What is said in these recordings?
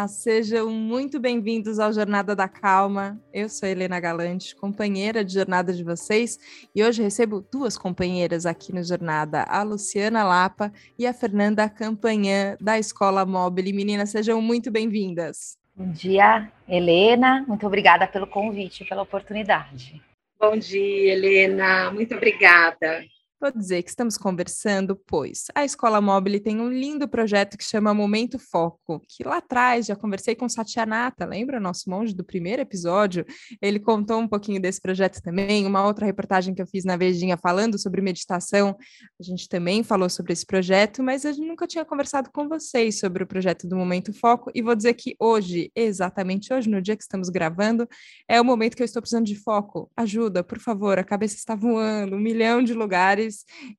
Olá, sejam muito bem-vindos ao Jornada da Calma. Eu sou Helena Galante, companheira de jornada de vocês, e hoje recebo duas companheiras aqui no Jornada, a Luciana Lapa e a Fernanda Campanhã, da Escola Mobile. Meninas, sejam muito bem-vindas. Bom dia, Helena. Muito obrigada pelo convite, pela oportunidade. Bom dia, Helena. Muito obrigada. Vou dizer que estamos conversando, pois a Escola Mobile tem um lindo projeto que chama Momento Foco, que lá atrás já conversei com Satyanata, lembra nosso monge do primeiro episódio? Ele contou um pouquinho desse projeto também, uma outra reportagem que eu fiz na Vejinha falando sobre meditação, a gente também falou sobre esse projeto, mas gente nunca tinha conversado com vocês sobre o projeto do Momento Foco, e vou dizer que hoje, exatamente hoje, no dia que estamos gravando, é o momento que eu estou precisando de foco. Ajuda, por favor, a cabeça está voando, um milhão de lugares,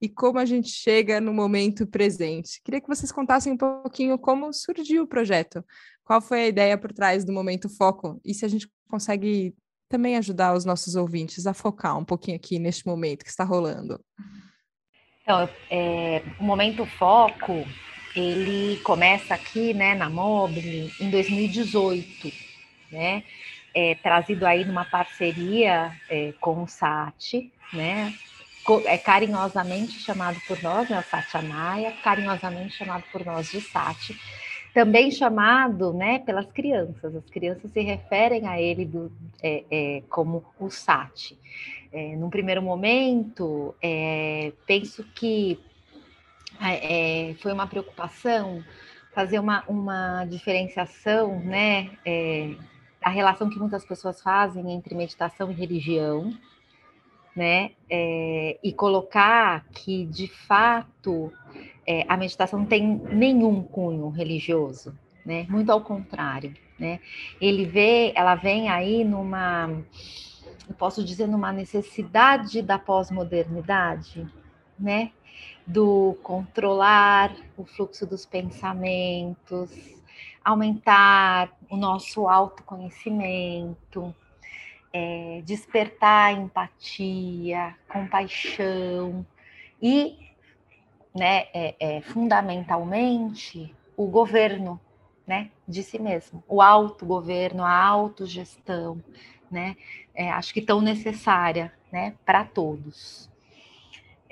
e como a gente chega no momento presente. Queria que vocês contassem um pouquinho como surgiu o projeto, qual foi a ideia por trás do Momento Foco e se a gente consegue também ajudar os nossos ouvintes a focar um pouquinho aqui neste momento que está rolando. Então, é, o Momento Foco, ele começa aqui, né, na Mobile, em 2018, né, é, trazido aí numa parceria é, com o SAT, né, é carinhosamente chamado por nós, né, o carinhosamente chamado por nós de Sati, também chamado né, pelas crianças. As crianças se referem a ele do, é, é, como o Sati. É, num primeiro momento, é, penso que é, foi uma preocupação fazer uma, uma diferenciação né, é, da relação que muitas pessoas fazem entre meditação e religião né? É, e colocar que, de fato, é, a meditação não tem nenhum cunho religioso, né? Muito ao contrário, né? Ele vê, ela vem aí numa, eu posso dizer, numa necessidade da pós-modernidade, né? Do controlar o fluxo dos pensamentos, aumentar o nosso autoconhecimento, é, despertar empatia, compaixão e, né, é, é, fundamentalmente, o governo né, de si mesmo, o autogoverno, a autogestão, né, é, acho que tão necessária né, para todos.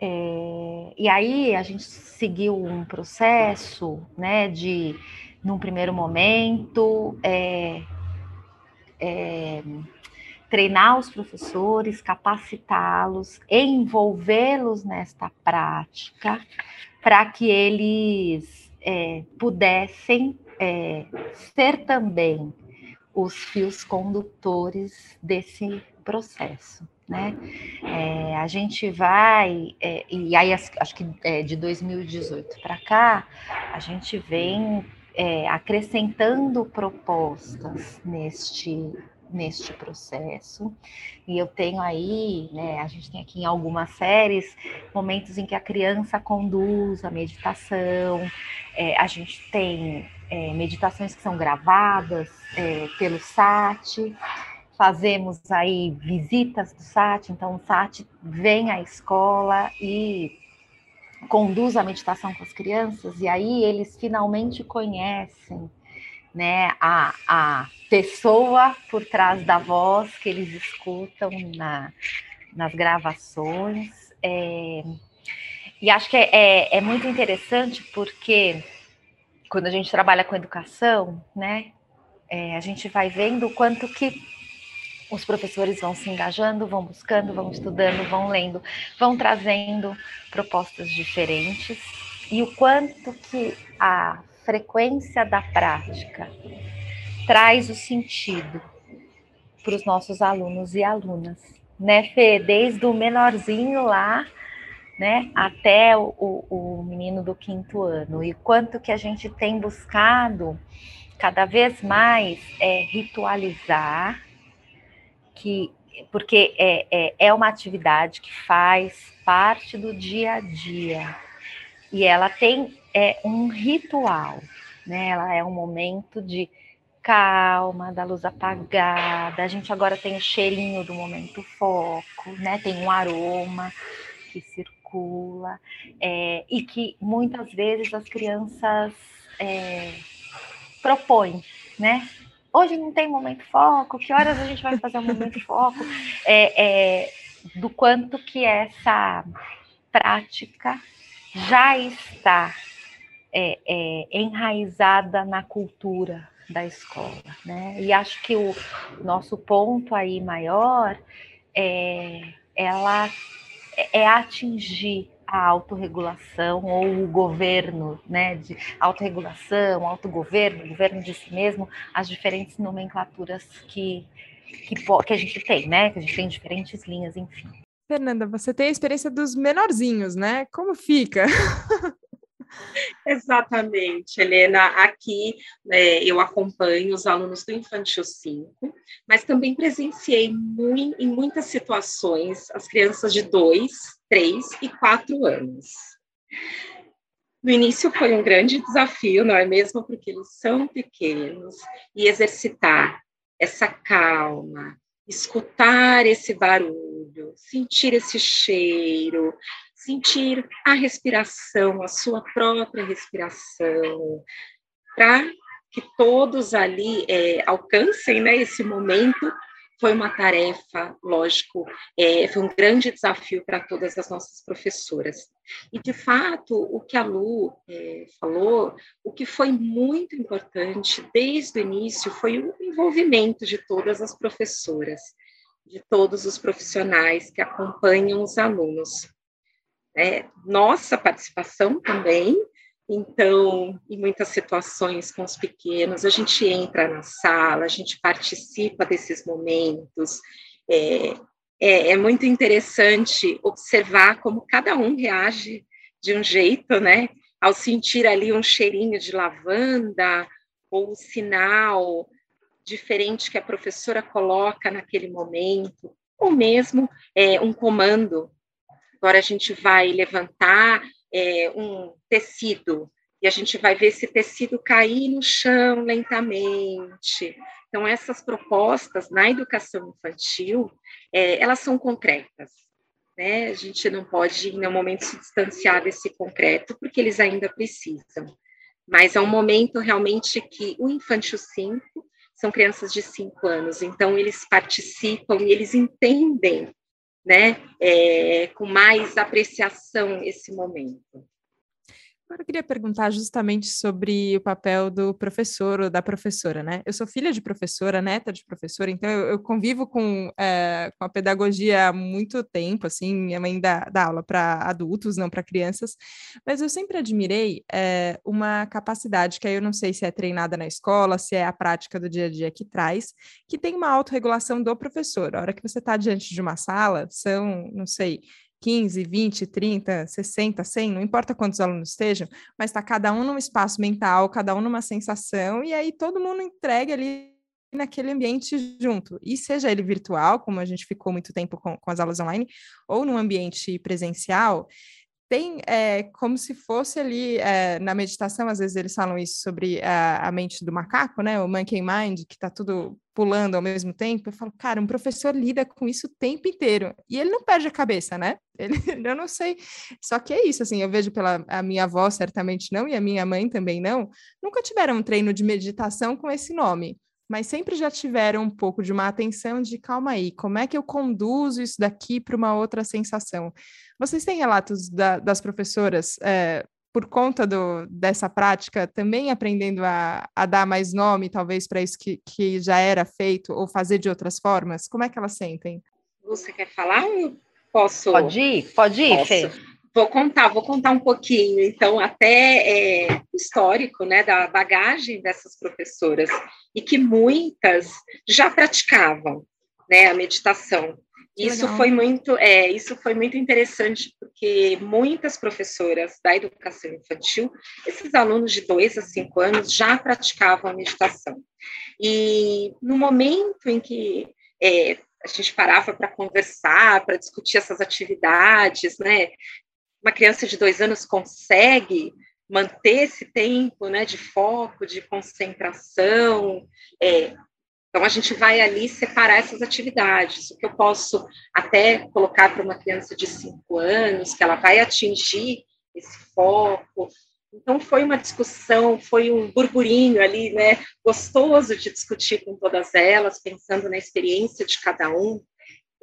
É, e aí a gente seguiu um processo né, de, num primeiro momento, é, é, treinar os professores, capacitá-los, envolvê-los nesta prática, para que eles é, pudessem é, ser também os fios condutores desse processo. Né? É, a gente vai, é, e aí acho que é, de 2018 para cá, a gente vem é, acrescentando propostas neste neste processo. E eu tenho aí, né, a gente tem aqui em algumas séries, momentos em que a criança conduz a meditação, é, a gente tem é, meditações que são gravadas é, pelo SAT, fazemos aí visitas do SAT, então o SAT vem à escola e conduz a meditação com as crianças, e aí eles finalmente conhecem né, a, a pessoa por trás da voz que eles escutam na, nas gravações. É, e acho que é, é, é, muito interessante porque quando a gente trabalha com educação, né, é, a gente vai vendo o quanto que os professores vão se engajando, vão buscando, vão estudando, vão lendo, vão trazendo propostas diferentes e o quanto que a frequência da prática traz o sentido para os nossos alunos e alunas, né, Fê? Desde o menorzinho lá, né, até o, o, menino do quinto ano. E quanto que a gente tem buscado cada vez mais é, ritualizar, que porque é, é, é uma atividade que faz parte do dia a dia e ela tem é um ritual, né? Ela é um momento de calma, da luz apagada. A gente agora tem o cheirinho do momento foco, né? Tem um aroma que circula é, e que muitas vezes as crianças é, propõem, né? Hoje não tem momento foco, que horas a gente vai fazer o momento foco? É, é, do quanto que essa prática já está é, é, enraizada na cultura da escola, né? E acho que o nosso ponto aí maior é ela é atingir a autorregulação ou o governo, né, de autorregulação, autogoverno, governo de si mesmo, as diferentes nomenclaturas que, que, que a gente tem, né, que a gente tem diferentes linhas, enfim. Fernanda, você tem a experiência dos menorzinhos, né? Como fica? Exatamente, Helena. Aqui é, eu acompanho os alunos do Infantil 5, mas também presenciei muito, em muitas situações as crianças de 2, 3 e 4 anos. No início foi um grande desafio, não é mesmo? Porque eles são pequenos e exercitar essa calma, escutar esse barulho, sentir esse cheiro, sentir a respiração, a sua própria respiração, para que todos ali é, alcancem né, esse momento. Foi uma tarefa, lógico, é, foi um grande desafio para todas as nossas professoras. E, de fato, o que a Lu é, falou, o que foi muito importante desde o início foi o envolvimento de todas as professoras, de todos os profissionais que acompanham os alunos é, nossa participação também. Então, em muitas situações com os pequenos, a gente entra na sala, a gente participa desses momentos. É, é, é muito interessante observar como cada um reage de um jeito, né? Ao sentir ali um cheirinho de lavanda ou um sinal diferente que a professora coloca naquele momento, ou mesmo é, um comando Agora a gente vai levantar é, um tecido e a gente vai ver esse tecido cair no chão lentamente. Então, essas propostas na educação infantil, é, elas são concretas. Né? A gente não pode, em nenhum momento, se distanciar desse concreto, porque eles ainda precisam. Mas é um momento realmente que o Infantil 5 são crianças de 5 anos, então eles participam e eles entendem né, é, com mais apreciação esse momento. Agora eu queria perguntar justamente sobre o papel do professor ou da professora, né? Eu sou filha de professora, neta de professora, então eu, eu convivo com, é, com a pedagogia há muito tempo, assim, minha mãe dá, dá aula para adultos, não para crianças, mas eu sempre admirei é, uma capacidade que aí eu não sei se é treinada na escola, se é a prática do dia a dia que traz, que tem uma autorregulação do professor. A hora que você está diante de uma sala, são, não sei, 15, 20, 30, 60, 100, não importa quantos alunos estejam, mas está cada um num espaço mental, cada um numa sensação, e aí todo mundo entregue ali naquele ambiente junto. E seja ele virtual, como a gente ficou muito tempo com, com as aulas online, ou num ambiente presencial, tem é, como se fosse ali é, na meditação, às vezes eles falam isso sobre a, a mente do macaco, né? O monkey mind, que está tudo pulando ao mesmo tempo. Eu falo, cara, um professor lida com isso o tempo inteiro e ele não perde a cabeça, né? Ele, eu não sei. Só que é isso, assim, eu vejo pela a minha avó, certamente não, e a minha mãe também não, nunca tiveram um treino de meditação com esse nome mas sempre já tiveram um pouco de uma atenção de calma aí, como é que eu conduzo isso daqui para uma outra sensação? Vocês têm relatos da, das professoras é, por conta do, dessa prática, também aprendendo a, a dar mais nome, talvez, para isso que, que já era feito, ou fazer de outras formas? Como é que elas sentem? Você quer falar? Posso? Pode ir, pode ir, Posso. Fê. Vou contar, vou contar um pouquinho, então, até é, histórico, né, da bagagem dessas professoras, e que muitas já praticavam, né, a meditação. Isso Legal. foi muito, é, isso foi muito interessante, porque muitas professoras da educação infantil, esses alunos de dois a cinco anos já praticavam a meditação. E no momento em que é, a gente parava para conversar, para discutir essas atividades, né? Uma criança de dois anos consegue manter esse tempo né, de foco, de concentração. É, então, a gente vai ali separar essas atividades. O que eu posso até colocar para uma criança de cinco anos, que ela vai atingir esse foco, Então, foi uma discussão, foi um burburinho ali, né, gostoso de discutir com todas elas, pensando na experiência de cada um.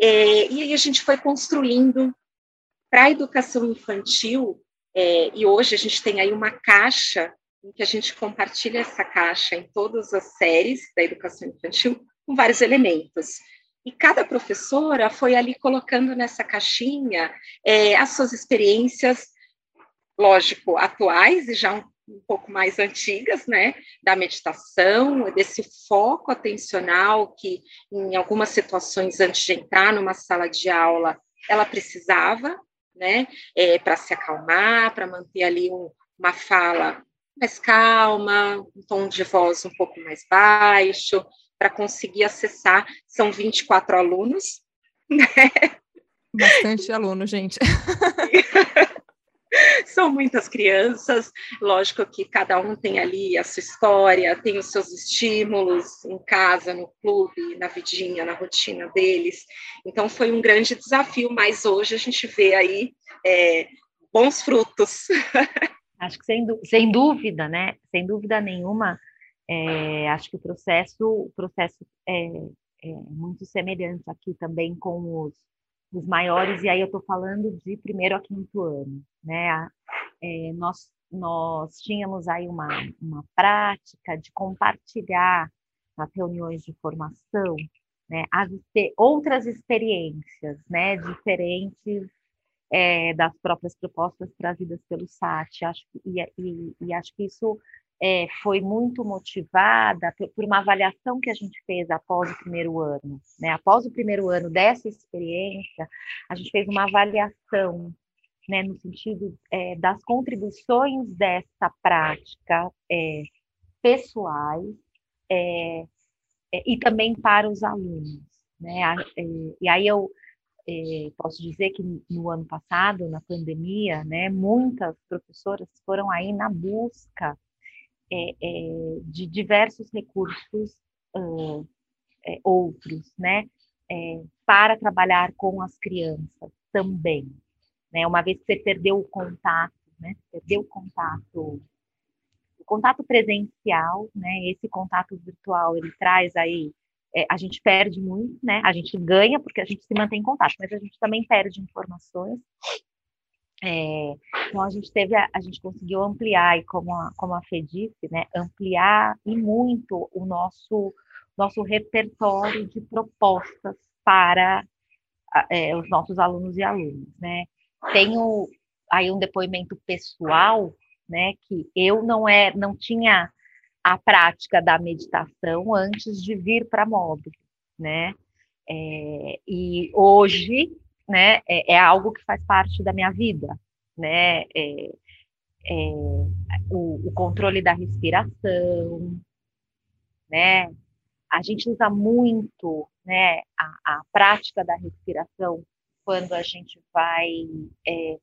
É, e aí a gente foi construindo para a educação infantil, é, e hoje a gente tem aí uma caixa em que a gente compartilha essa caixa em todas as séries da educação infantil com vários elementos. E cada professora foi ali colocando nessa caixinha é, as suas experiências lógico, atuais e já um, um pouco mais antigas, né, da meditação, desse foco atencional que, em algumas situações, antes de entrar numa sala de aula, ela precisava, né, é, para se acalmar, para manter ali um, uma fala mais calma, um tom de voz um pouco mais baixo, para conseguir acessar. São 24 alunos, né? Bastante aluno, gente. São muitas crianças, lógico que cada um tem ali a sua história, tem os seus estímulos em casa, no clube, na vidinha, na rotina deles. Então foi um grande desafio, mas hoje a gente vê aí é, bons frutos. Acho que sem, sem dúvida, né? Sem dúvida nenhuma, é, acho que o processo, o processo é, é muito semelhante aqui também com os os maiores, e aí eu estou falando de primeiro a quinto ano, né? É, nós, nós tínhamos aí uma, uma prática de compartilhar nas reuniões de formação né, as, outras experiências, né, diferentes é, das próprias propostas trazidas pelo SAT. Acho, e, e, e acho que isso é, foi muito motivada por uma avaliação que a gente fez após o primeiro ano. Né? Após o primeiro ano dessa experiência, a gente fez uma avaliação né, no sentido é, das contribuições dessa prática é, pessoais e também para os alunos. Né? E aí eu posso dizer que no ano passado, na pandemia, né, muitas professoras foram aí na busca é, é, de diversos recursos uh, é, outros, né, é, para trabalhar com as crianças também, né, uma vez que você perdeu o contato, né, perdeu o contato, o contato presencial, né, esse contato virtual, ele traz aí, é, a gente perde muito, né, a gente ganha porque a gente se mantém em contato, mas a gente também perde informações, é, então a gente teve, a, a, gente conseguiu ampliar, e como a, como a Fê disse, né, ampliar e muito o nosso, nosso repertório de propostas para é, os nossos alunos e alunas, né. Tenho aí um depoimento pessoal, né, que eu não é, não tinha a prática da meditação antes de vir para a né, é, e hoje né, é, é, algo que faz parte da minha vida, né, é, é, o, o, controle da respiração, né, a gente usa muito, né, a, a prática da respiração quando a gente vai é,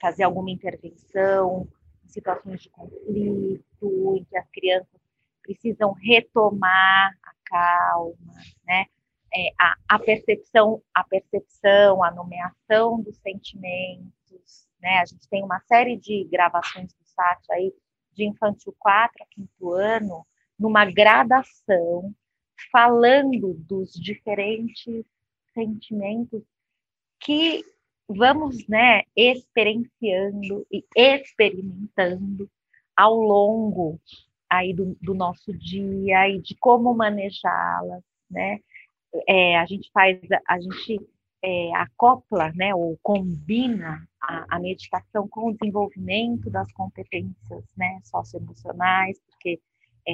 fazer alguma intervenção em situações de conflito, em que as crianças precisam retomar a calma, né, é, a, a, percepção, a percepção, a nomeação dos sentimentos, né? A gente tem uma série de gravações do SAT aí de infantil 4 a quinto ano, numa gradação, falando dos diferentes sentimentos que vamos, né, experienciando e experimentando ao longo aí do, do nosso dia e de como manejá-las, né? É, a gente faz, a gente é, acopla, né, ou combina a, a, meditação com o desenvolvimento das competências, né, socioemocionais, porque é,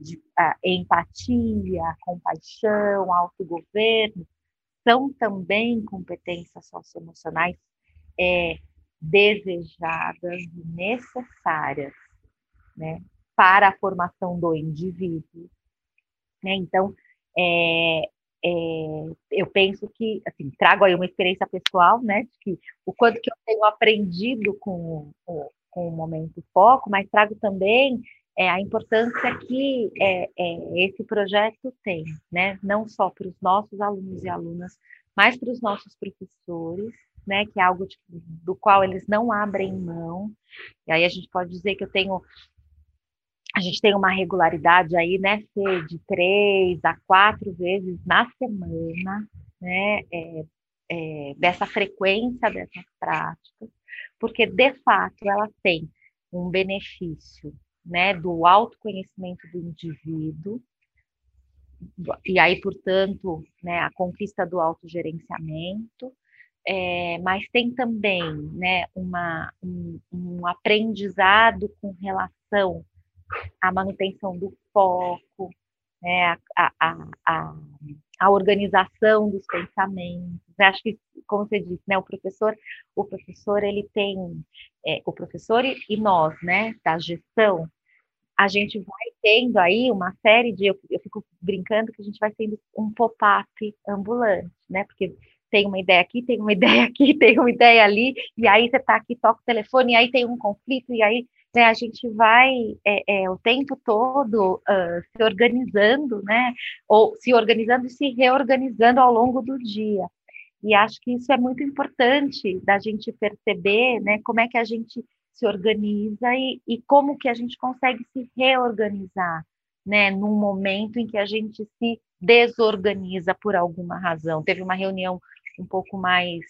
de, a empatia, compaixão, autogoverno são também competências socioemocionais é, desejadas e necessárias, né, para a formação do indivíduo. Né? Então, é, é, eu penso que, assim, trago aí uma experiência pessoal, né, de que o quanto que eu tenho aprendido com, com, com o momento foco, mas trago também é, a importância que é, é esse projeto tem, né, não só para os nossos alunos e alunas, mas para os nossos professores, né, que é algo tipo, do qual eles não abrem mão. E aí a gente pode dizer que eu tenho a gente tem uma regularidade aí, né, Fê, de três a quatro vezes na semana, né, é, é, dessa frequência dessas práticas, porque de fato elas têm um benefício, né, do autoconhecimento do indivíduo, e aí, portanto, né, a conquista do autogerenciamento, é, mas tem também né, uma, um, um aprendizado com relação à manutenção do foco, né, a, a, a, a, organização dos pensamentos. Eu acho que, como você disse, né, o professor, o professor ele tem, é, o professor e, e nós, né, da gestão, a gente vai tendo aí uma série de, eu, eu fico brincando que a gente vai tendo um pop-up ambulante, né? Porque tem uma ideia aqui, tem uma ideia aqui, tem uma ideia ali, e aí você está aqui, toca o telefone, e aí tem um conflito, e aí né, a gente vai é, é, o tempo todo uh, se organizando, né? Ou se organizando e se reorganizando ao longo do dia. E acho que isso é muito importante da gente perceber, né? Como é que a gente se organiza e, e como que a gente consegue se reorganizar, né, num momento em que a gente se desorganiza por alguma razão. Teve uma reunião um pouco mais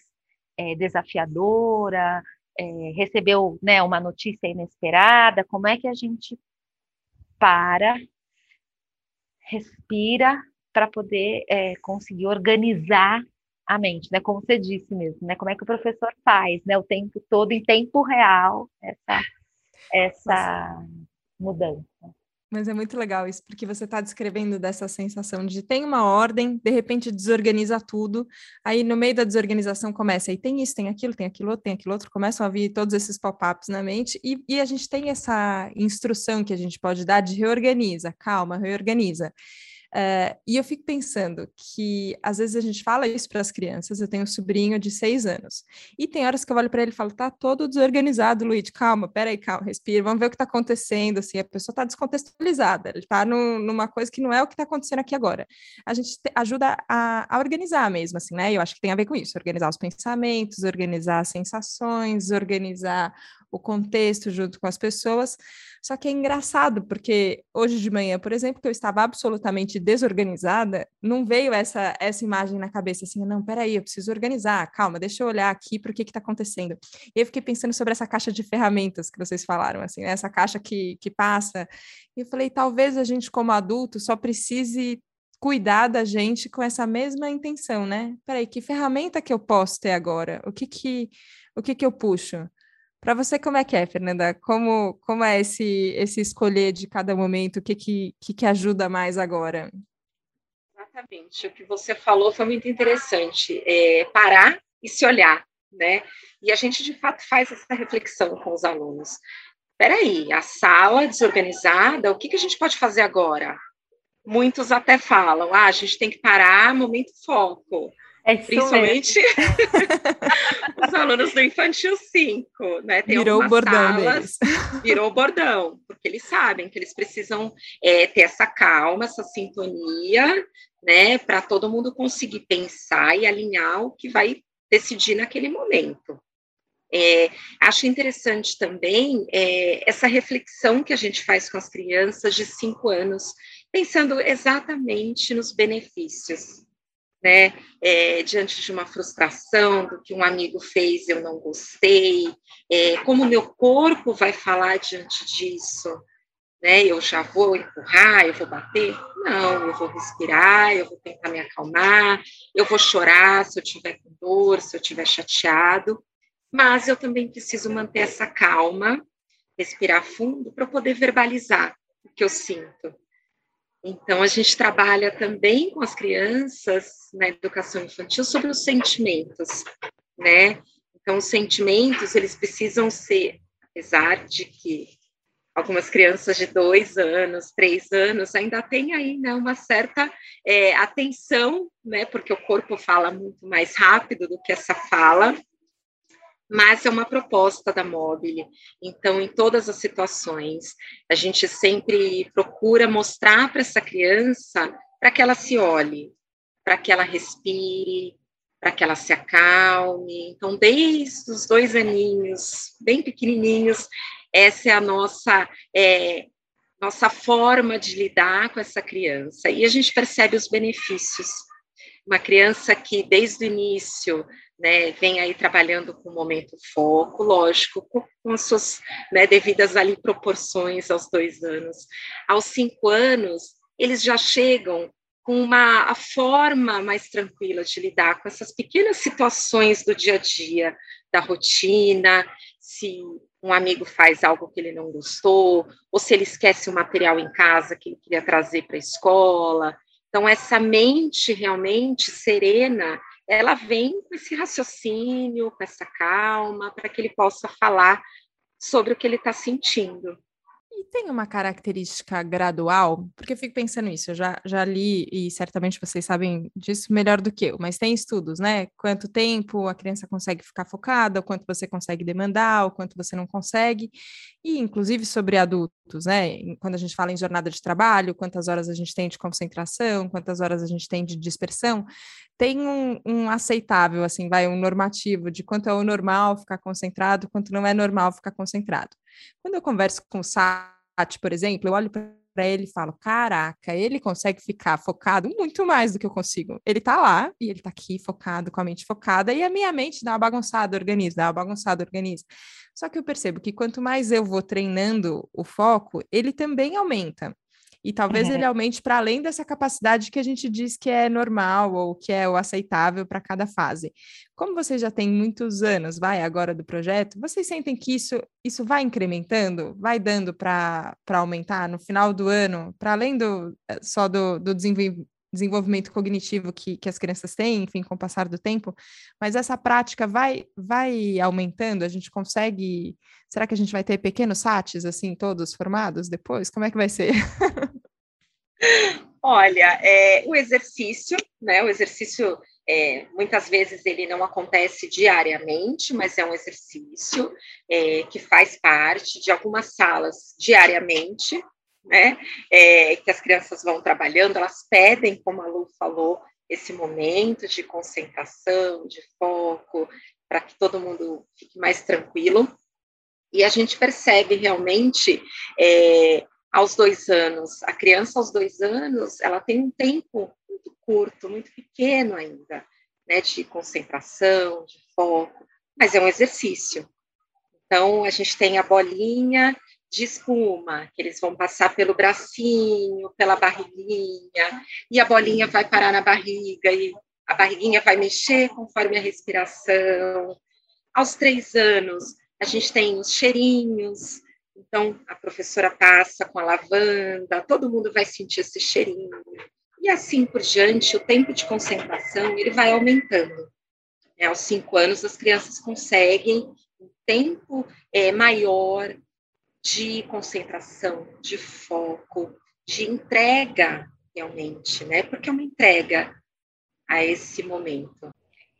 é, desafiadora, é, recebeu né, uma notícia inesperada, como é que a gente para, respira para poder é, conseguir organizar a mente, né? Como você disse mesmo, né? Como é que o professor faz, né? O tempo todo em tempo real essa essa mudança. Mas é muito legal isso, porque você está descrevendo dessa sensação de tem uma ordem, de repente desorganiza tudo, aí no meio da desorganização começa, aí tem isso, tem aquilo, tem aquilo tem aquilo outro, começam a vir todos esses pop-ups na mente, e, e a gente tem essa instrução que a gente pode dar de reorganiza, calma, reorganiza. Uh, e eu fico pensando que às vezes a gente fala isso para as crianças. Eu tenho um sobrinho de seis anos e tem horas que eu olho para ele e falo: tá todo desorganizado, Luiz. Calma, peraí, calma, respira, vamos ver o que está acontecendo. Assim, a pessoa está descontextualizada, ele está numa coisa que não é o que está acontecendo aqui agora. A gente te, ajuda a, a, organizar mesmo, assim, né? Eu acho que tem a ver com isso: organizar os pensamentos, organizar as sensações, organizar o contexto junto com as pessoas. Só que é engraçado, porque hoje de manhã, por exemplo, que eu estava absolutamente desorganizada, não veio essa, essa imagem na cabeça assim, não, peraí, eu preciso organizar, calma, deixa eu olhar aqui para o que está acontecendo. E eu fiquei pensando sobre essa caixa de ferramentas que vocês falaram, assim, né? essa caixa que, que passa. E eu falei, talvez a gente, como adulto, só precise cuidar da gente com essa mesma intenção, né? Peraí, que ferramenta que eu posso ter agora? O que que, o que, que eu puxo? Para você, como é que é, Fernanda? Como, como é esse, esse escolher de cada momento? O que, que, que ajuda mais agora? Exatamente. O que você falou foi muito interessante. É parar e se olhar, né? E a gente, de fato, faz essa reflexão com os alunos. Espera aí, a sala desorganizada, o que, que a gente pode fazer agora? Muitos até falam, ah, a gente tem que parar, momento foco. É Principalmente os alunos do Infantil 5, né? Tem virou o bordão salas, deles. Virou o bordão, porque eles sabem que eles precisam é, ter essa calma, essa sintonia, né? Para todo mundo conseguir pensar e alinhar o que vai decidir naquele momento. É, acho interessante também é, essa reflexão que a gente faz com as crianças de cinco anos, pensando exatamente nos benefícios né, é, diante de uma frustração do que um amigo fez, eu não gostei, é, como meu corpo vai falar diante disso, né, eu já vou empurrar, eu vou bater? Não, eu vou respirar, eu vou tentar me acalmar, eu vou chorar se eu tiver com dor, se eu tiver chateado, mas eu também preciso manter essa calma, respirar fundo para poder verbalizar o que eu sinto. Então, a gente trabalha também com as crianças na educação infantil sobre os sentimentos, né? Então, os sentimentos, eles precisam ser, apesar de que algumas crianças de dois anos, três anos, ainda tem aí né, uma certa é, atenção, né? Porque o corpo fala muito mais rápido do que essa fala, mas é uma proposta da Mobile. Então, em todas as situações, a gente sempre procura mostrar para essa criança para que ela se olhe, para que ela respire, para que ela se acalme. Então, desde os dois aninhos, bem pequenininhos, essa é a nossa é, nossa forma de lidar com essa criança. E a gente percebe os benefícios. Uma criança que desde o início né, vem aí trabalhando com o momento foco, lógico, com, com as suas né, devidas ali proporções aos dois anos. Aos cinco anos, eles já chegam com uma a forma mais tranquila de lidar com essas pequenas situações do dia a dia, da rotina, se um amigo faz algo que ele não gostou, ou se ele esquece o material em casa que ele queria trazer para a escola. Então, essa mente realmente serena ela vem com esse raciocínio, com essa calma, para que ele possa falar sobre o que ele está sentindo. E tem uma característica gradual, porque eu fico pensando nisso, eu já, já li, e certamente vocês sabem disso melhor do que eu, mas tem estudos, né? Quanto tempo a criança consegue ficar focada, o quanto você consegue demandar, o quanto você não consegue, e inclusive sobre adultos, né? Quando a gente fala em jornada de trabalho, quantas horas a gente tem de concentração, quantas horas a gente tem de dispersão, tem um, um aceitável, assim, vai, um normativo de quanto é o normal ficar concentrado, quanto não é normal ficar concentrado. Quando eu converso com o Sati, por exemplo, eu olho para ele e falo: caraca, ele consegue ficar focado muito mais do que eu consigo. Ele tá lá e ele tá aqui focado, com a mente focada, e a minha mente dá uma bagunçada, organiza, dá uma bagunçada, organiza. Só que eu percebo que quanto mais eu vou treinando o foco, ele também aumenta. E talvez uhum. ele aumente para além dessa capacidade que a gente diz que é normal ou que é o aceitável para cada fase. Como vocês já têm muitos anos, vai agora do projeto, vocês sentem que isso, isso vai incrementando, vai dando para aumentar no final do ano, para além do eh, só do, do desenvolvimento cognitivo que, que as crianças têm, enfim, com o passar do tempo, mas essa prática vai vai aumentando, a gente consegue, será que a gente vai ter pequenos SATs, assim, todos formados depois? Como é que vai ser? Olha, é, o exercício, né, o exercício, é, muitas vezes ele não acontece diariamente, mas é um exercício é, que faz parte de algumas salas diariamente, né, é, que as crianças vão trabalhando, elas pedem, como a Lu falou, esse momento de concentração, de foco, para que todo mundo fique mais tranquilo. E a gente percebe realmente, é, aos dois anos, a criança aos dois anos, ela tem um tempo muito curto, muito pequeno ainda, né, de concentração, de foco, mas é um exercício. Então, a gente tem a bolinha de espuma, que eles vão passar pelo bracinho, pela barriguinha, e a bolinha vai parar na barriga, e a barriguinha vai mexer conforme a respiração. Aos três anos, a gente tem os cheirinhos, então a professora passa com a lavanda, todo mundo vai sentir esse cheirinho. E assim por diante, o tempo de concentração ele vai aumentando. É, aos cinco anos, as crianças conseguem um tempo é, maior de concentração, de foco, de entrega realmente, né? Porque é uma entrega a esse momento.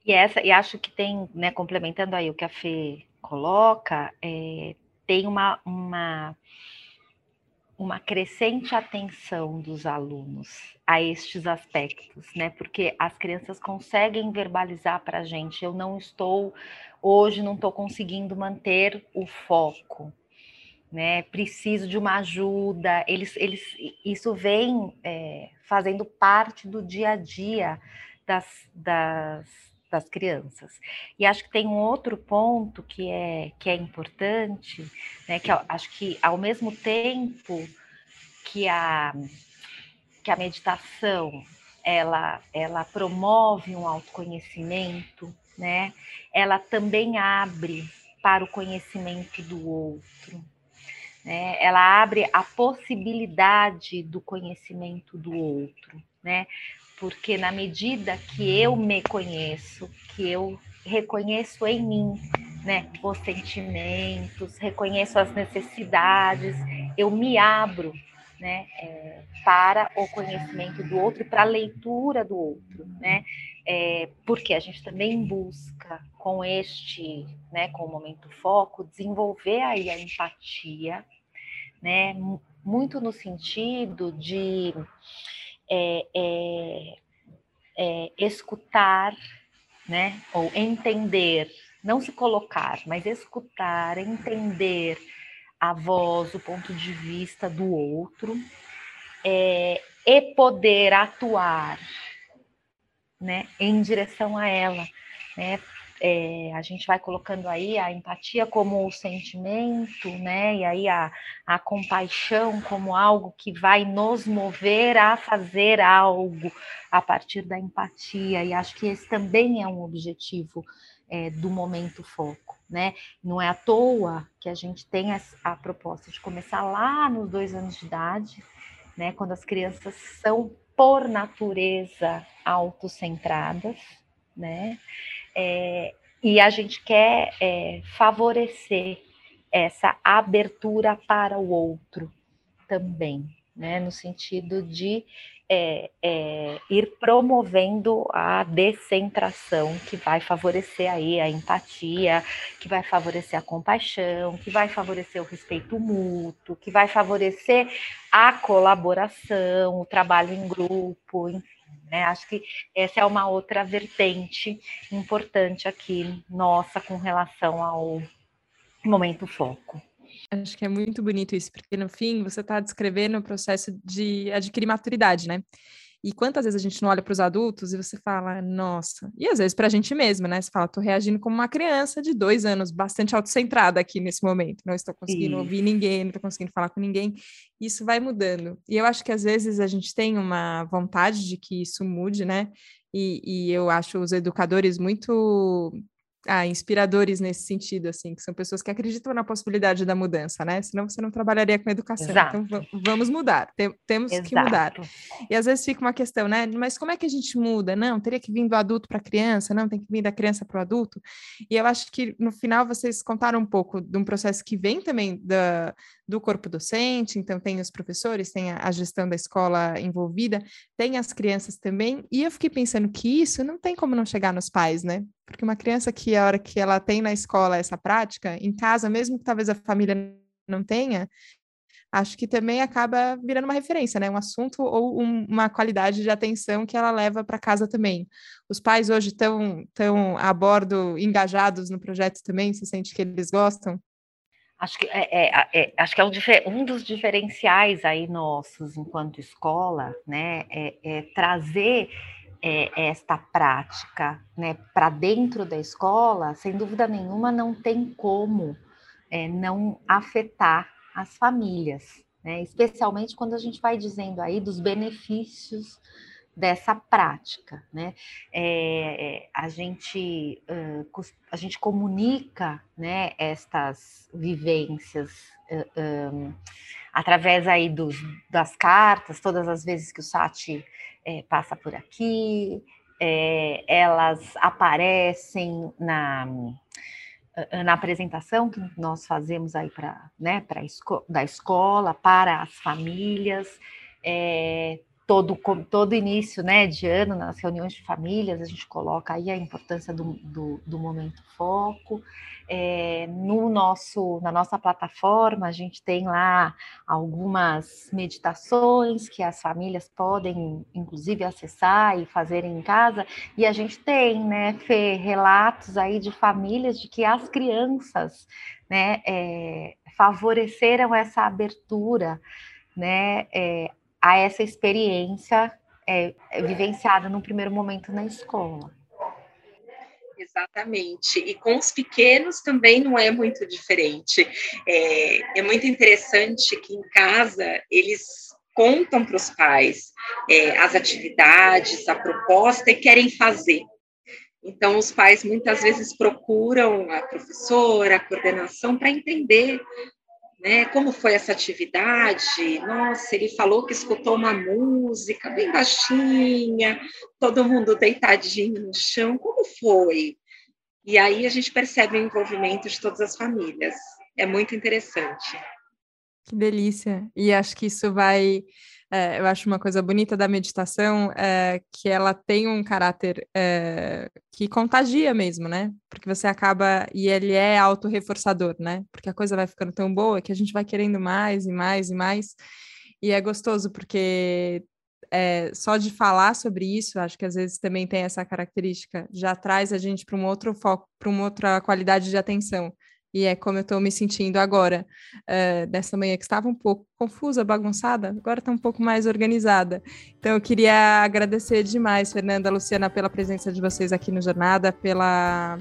E essa, e acho que tem, né, complementando aí o que a Fê coloca, é, tem uma, uma, uma crescente atenção dos alunos a estes aspectos, né? Porque as crianças conseguem verbalizar para a gente, eu não estou, hoje não estou conseguindo manter o foco, né? Preciso de uma ajuda. Eles, eles, isso vem é, fazendo parte do dia a dia das, das, das crianças. E acho que tem um outro ponto que é, que é importante, né? Que acho que ao mesmo tempo que a, que a meditação ela, ela promove um autoconhecimento, né? Ela também abre para o conhecimento do outro né? ela abre a possibilidade do conhecimento do outro, né? Porque na medida que eu me conheço, que eu reconheço em mim, né, os sentimentos, reconheço as necessidades, eu me abro, né, é, para o conhecimento do outro e para a leitura do outro, né, é, porque a gente também busca com este, né, com o momento foco, desenvolver aí a empatia, né? Muito no sentido de é, é, é, escutar, né? Ou entender, não se colocar, mas escutar, entender a voz, o ponto de vista do outro, é, e poder atuar, né, em direção a ela, né? É, a gente vai colocando aí a empatia como o sentimento, né? E aí a, a compaixão como algo que vai nos mover a fazer algo a partir da empatia. E acho que esse também é um objetivo é, do momento foco, né? Não é à toa que a gente tem a, a proposta de começar lá nos dois anos de idade, né? Quando as crianças são por natureza autocentradas, né? É, e a gente quer é, favorecer essa abertura para o outro também, né? No sentido de é, é, ir promovendo a descentração, que vai favorecer aí a empatia, que vai favorecer a compaixão, que vai favorecer o respeito mútuo, que vai favorecer a colaboração, o trabalho em grupo, enfim. Né? Acho que essa é uma outra vertente importante aqui, nossa, com relação ao momento foco. Acho que é muito bonito isso, porque no fim você está descrevendo o processo de adquirir maturidade, né? E quantas vezes a gente não olha para os adultos e você fala, nossa, e às vezes para a gente mesma, né? Você fala, estou reagindo como uma criança de dois anos, bastante autocentrada aqui nesse momento, não estou conseguindo ouvir ninguém, não estou conseguindo falar com ninguém. Isso vai mudando. E eu acho que às vezes a gente tem uma vontade de que isso mude, né? E, e eu acho os educadores muito ah, inspiradores nesse sentido, assim, que são pessoas que acreditam na possibilidade da mudança, né? Senão você não trabalharia com educação. Então, Exato. Então, vamos mudar, Tem, temos Exato. que mudar. E às vezes fica uma questão, né? Mas como é que a gente muda? Não, teria que vir do adulto para a criança, não, tem que vir da criança para o adulto. E eu acho que no final vocês contaram um pouco de um processo que vem também da, do corpo docente, então tem os professores, tem a, a gestão da escola envolvida, tem as crianças também, e eu fiquei pensando que isso não tem como não chegar nos pais, né? Porque uma criança que a hora que ela tem na escola essa prática, em casa, mesmo que talvez a família não tenha, acho que também acaba virando uma referência, né? Um assunto ou um, uma qualidade de atenção que ela leva para casa também. Os pais hoje estão tão a bordo, engajados no projeto também, se sente que eles gostam? Acho que é, é, é, acho que é um, um, dos diferenciais aí nossos enquanto escola, né, é, é trazer é, esta prática, né, para dentro da escola. Sem dúvida nenhuma, não tem como não afetar as famílias, né, especialmente quando a gente vai dizendo aí dos benefícios dessa prática, né? É, a gente uh, a gente comunica, né, estas vivências uh, um, através aí dos, das cartas, todas as vezes que o Sati é, passa por aqui, é, elas aparecem na na apresentação que nós fazemos aí para né, esco da escola para as famílias é, todo, todo início né, de ano, nas reuniões de famílias, a gente coloca aí a importância do, do, do momento foco. É, no nosso, na nossa plataforma, a gente tem lá algumas meditações que as famílias podem, inclusive, acessar e fazerem em casa, e a gente tem, né, Fê, relatos aí de famílias de que as crianças né, é, favoreceram essa abertura né, é, a essa experiência é, é, vivenciada no primeiro momento na escola. Exatamente. E com os pequenos também não é muito diferente. É, é muito interessante que em casa eles contam para os pais é, as atividades, a proposta e querem fazer. Então, os pais muitas vezes procuram a professora, a coordenação, para entender né? Como foi essa atividade? Nossa, ele falou que escutou uma música bem baixinha, todo mundo deitadinho no chão. Como foi? E aí a gente percebe o envolvimento de todas as famílias. É muito interessante. Que delícia! E acho que isso vai é, eu acho uma coisa bonita da meditação é, que ela tem um caráter é, que contagia mesmo, né? Porque você acaba, e ele é autorreforçador, né? Porque a coisa vai ficando tão boa que a gente vai querendo mais e mais e mais. E é gostoso porque é, só de falar sobre isso, acho que às vezes também tem essa característica, já traz a gente para um outro foco, para uma outra qualidade de atenção. E é como eu estou me sentindo agora, uh, dessa manhã que estava um pouco confusa, bagunçada, agora está um pouco mais organizada. Então, eu queria agradecer demais, Fernanda, Luciana, pela presença de vocês aqui no Jornada, pela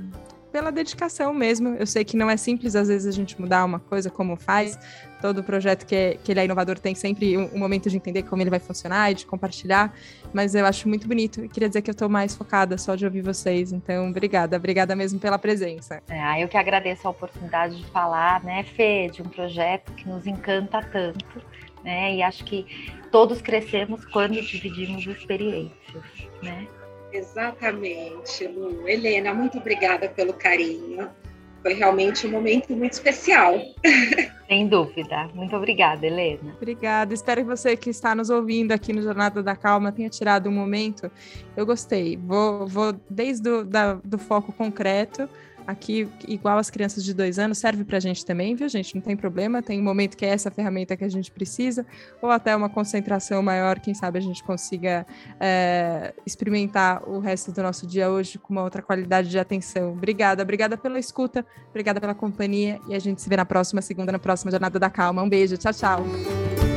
pela dedicação mesmo. Eu sei que não é simples, às vezes, a gente mudar uma coisa como faz. Todo projeto que, é, que ele é inovador tem sempre um, um, momento de entender como ele vai funcionar e de compartilhar, mas eu acho muito bonito. Eu queria dizer que eu estou mais focada só de ouvir vocês, então obrigada, obrigada mesmo pela presença. É, eu que agradeço a oportunidade de falar, né, Fê, de um projeto que nos encanta tanto, né, e acho que todos crescemos quando dividimos experiências, né. Exatamente, Lu. Helena, muito obrigada pelo carinho. Foi realmente um momento muito especial. Sem dúvida. Muito obrigada, Helena. Obrigada. Espero que você que está nos ouvindo aqui no Jornada da Calma tenha tirado um momento. Eu gostei. Vou, vou desde o da, do foco concreto aqui, igual as crianças de dois anos, serve para a gente também, viu, gente? Não tem problema. Tem um momento que é essa ferramenta que a gente precisa, ou até uma concentração maior, quem sabe a gente consiga é, experimentar o resto do nosso dia hoje com uma outra qualidade de atenção. Obrigada, obrigada pela escuta, obrigada pela companhia e a gente se vê na próxima segunda, na próxima Jornada da Calma. Um beijo, tchau, tchau.